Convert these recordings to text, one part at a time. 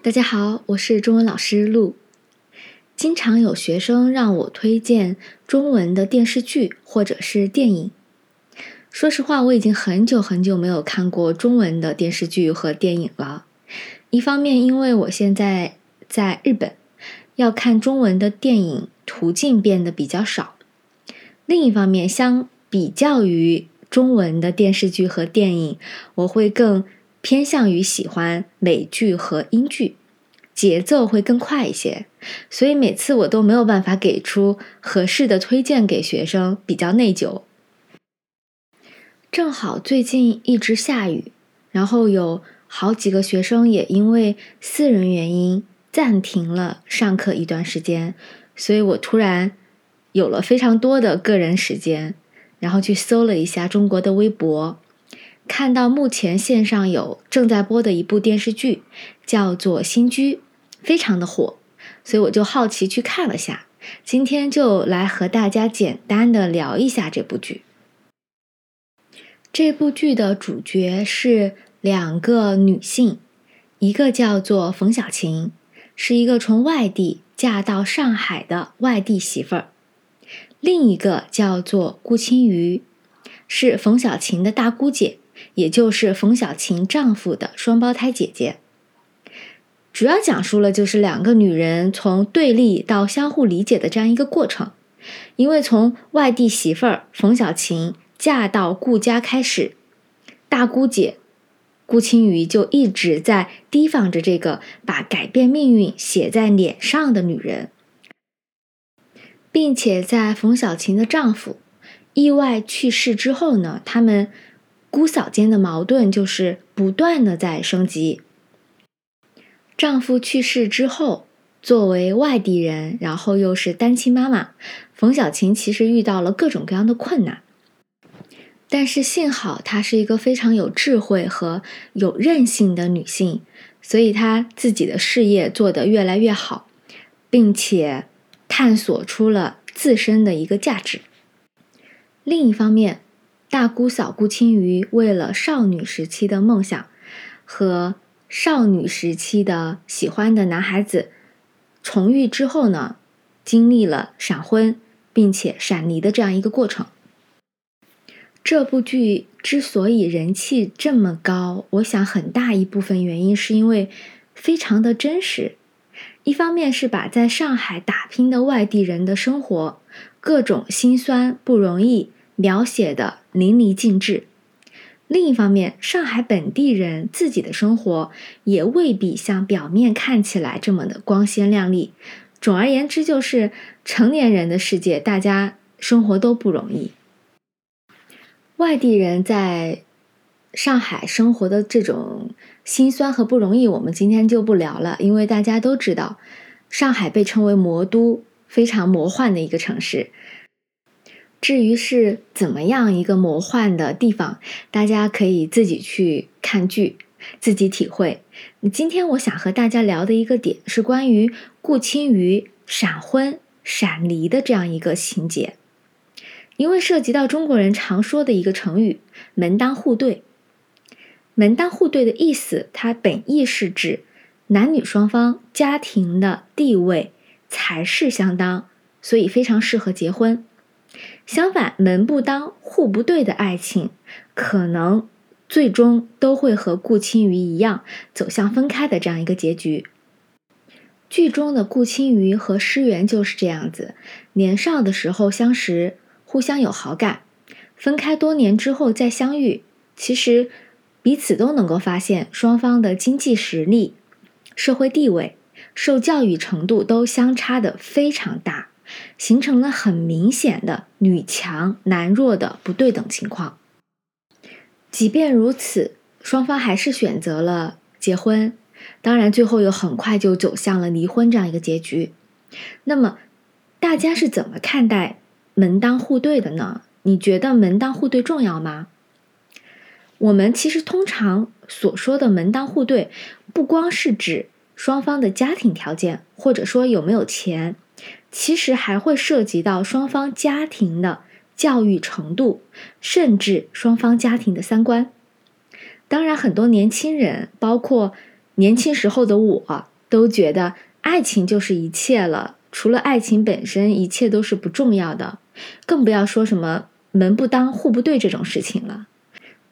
大家好，我是中文老师陆。经常有学生让我推荐中文的电视剧或者是电影。说实话，我已经很久很久没有看过中文的电视剧和电影了。一方面，因为我现在在日本，要看中文的电影途径变得比较少；另一方面，相比较于中文的电视剧和电影，我会更偏向于喜欢美剧和英剧。节奏会更快一些，所以每次我都没有办法给出合适的推荐给学生，比较内疚。正好最近一直下雨，然后有好几个学生也因为私人原因暂停了上课一段时间，所以我突然有了非常多的个人时间，然后去搜了一下中国的微博，看到目前线上有正在播的一部电视剧，叫做《新居》。非常的火，所以我就好奇去看了下。今天就来和大家简单的聊一下这部剧。这部剧的主角是两个女性，一个叫做冯小琴，是一个从外地嫁到上海的外地媳妇儿；另一个叫做顾青瑜，是冯小琴的大姑姐，也就是冯小琴丈夫的双胞胎姐姐。主要讲述了就是两个女人从对立到相互理解的这样一个过程。因为从外地媳妇儿冯小琴嫁到顾家开始，大姑姐顾青瑜就一直在提防着这个把改变命运写在脸上的女人，并且在冯小琴的丈夫意外去世之后呢，他们姑嫂间的矛盾就是不断的在升级。丈夫去世之后，作为外地人，然后又是单亲妈妈，冯小琴其实遇到了各种各样的困难。但是幸好她是一个非常有智慧和有韧性的女性，所以她自己的事业做得越来越好，并且探索出了自身的一个价值。另一方面，大姑嫂顾青鱼为了少女时期的梦想和。少女时期的喜欢的男孩子重遇之后呢，经历了闪婚并且闪离的这样一个过程。这部剧之所以人气这么高，我想很大一部分原因是因为非常的真实。一方面是把在上海打拼的外地人的生活各种辛酸不容易描写的淋漓尽致。另一方面，上海本地人自己的生活也未必像表面看起来这么的光鲜亮丽。总而言之，就是成年人的世界，大家生活都不容易。外地人在上海生活的这种辛酸和不容易，我们今天就不聊了，因为大家都知道，上海被称为魔都，非常魔幻的一个城市。至于是怎么样一个魔幻的地方，大家可以自己去看剧，自己体会。今天我想和大家聊的一个点是关于顾青瑜闪婚闪离的这样一个情节，因为涉及到中国人常说的一个成语“门当户对”。门当户对的意思，它本意是指男女双方家庭的地位、财势相当，所以非常适合结婚。相反，门不当户不对的爱情，可能最终都会和顾青鱼一样走向分开的这样一个结局。剧中的顾青鱼和诗媛就是这样子，年少的时候相识，互相有好感，分开多年之后再相遇，其实彼此都能够发现双方的经济实力、社会地位、受教育程度都相差的非常大。形成了很明显的女强男弱的不对等情况。即便如此，双方还是选择了结婚，当然最后又很快就走向了离婚这样一个结局。那么，大家是怎么看待门当户对的呢？你觉得门当户对重要吗？我们其实通常所说的门当户对，不光是指双方的家庭条件，或者说有没有钱。其实还会涉及到双方家庭的教育程度，甚至双方家庭的三观。当然，很多年轻人，包括年轻时候的我，都觉得爱情就是一切了，除了爱情本身，一切都是不重要的，更不要说什么门不当户不对这种事情了。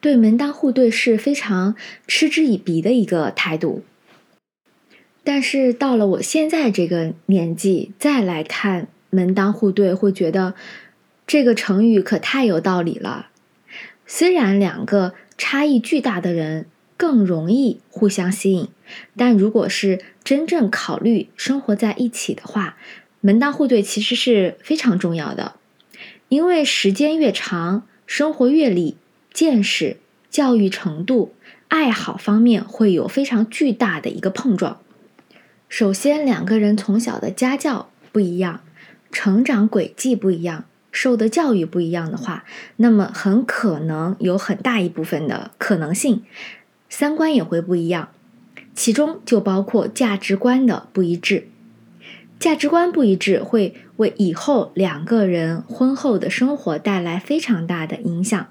对门当户对是非常嗤之以鼻的一个态度。但是到了我现在这个年纪，再来看门当户对，会觉得这个成语可太有道理了。虽然两个差异巨大的人更容易互相吸引，但如果是真正考虑生活在一起的话，门当户对其实是非常重要的。因为时间越长，生活阅历、见识、教育程度、爱好方面会有非常巨大的一个碰撞。首先，两个人从小的家教不一样，成长轨迹不一样，受的教育不一样的话，那么很可能有很大一部分的可能性，三观也会不一样。其中就包括价值观的不一致。价值观不一致会为以后两个人婚后的生活带来非常大的影响。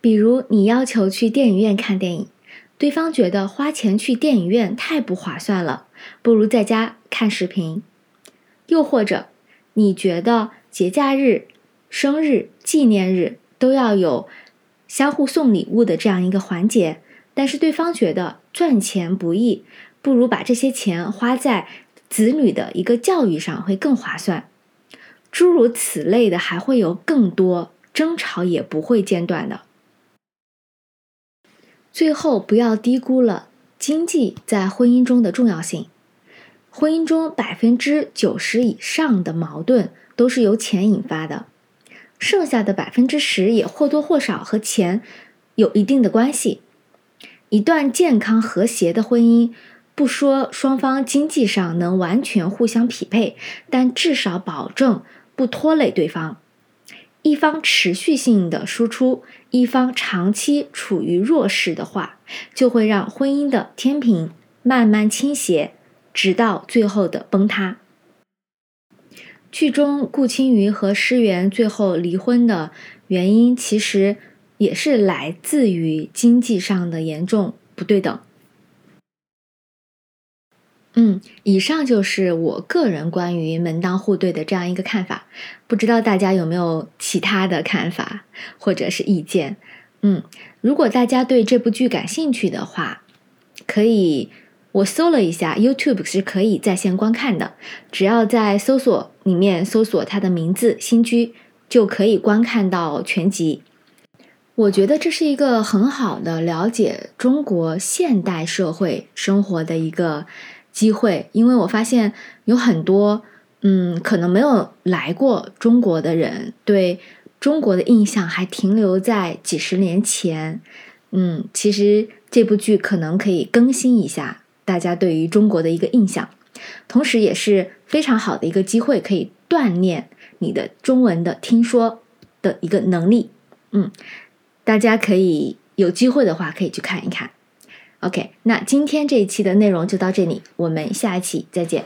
比如，你要求去电影院看电影。对方觉得花钱去电影院太不划算了，不如在家看视频。又或者，你觉得节假日、生日、纪念日都要有相互送礼物的这样一个环节，但是对方觉得赚钱不易，不如把这些钱花在子女的一个教育上会更划算。诸如此类的还会有更多，争吵也不会间断的。最后，不要低估了经济在婚姻中的重要性。婚姻中百分之九十以上的矛盾都是由钱引发的，剩下的百分之十也或多或少和钱有一定的关系。一段健康和谐的婚姻，不说双方经济上能完全互相匹配，但至少保证不拖累对方。一方持续性的输出，一方长期处于弱势的话，就会让婚姻的天平慢慢倾斜，直到最后的崩塌。剧中顾青瑜和施源最后离婚的原因，其实也是来自于经济上的严重不对等。嗯，以上就是我个人关于门当户对的这样一个看法，不知道大家有没有其他的看法或者是意见？嗯，如果大家对这部剧感兴趣的话，可以我搜了一下，YouTube 是可以在线观看的，只要在搜索里面搜索它的名字“新居”，就可以观看到全集。我觉得这是一个很好的了解中国现代社会生活的一个。机会，因为我发现有很多，嗯，可能没有来过中国的人，对中国的印象还停留在几十年前。嗯，其实这部剧可能可以更新一下大家对于中国的一个印象，同时也是非常好的一个机会，可以锻炼你的中文的听说的一个能力。嗯，大家可以有机会的话，可以去看一看。OK，那今天这一期的内容就到这里，我们下一期再见。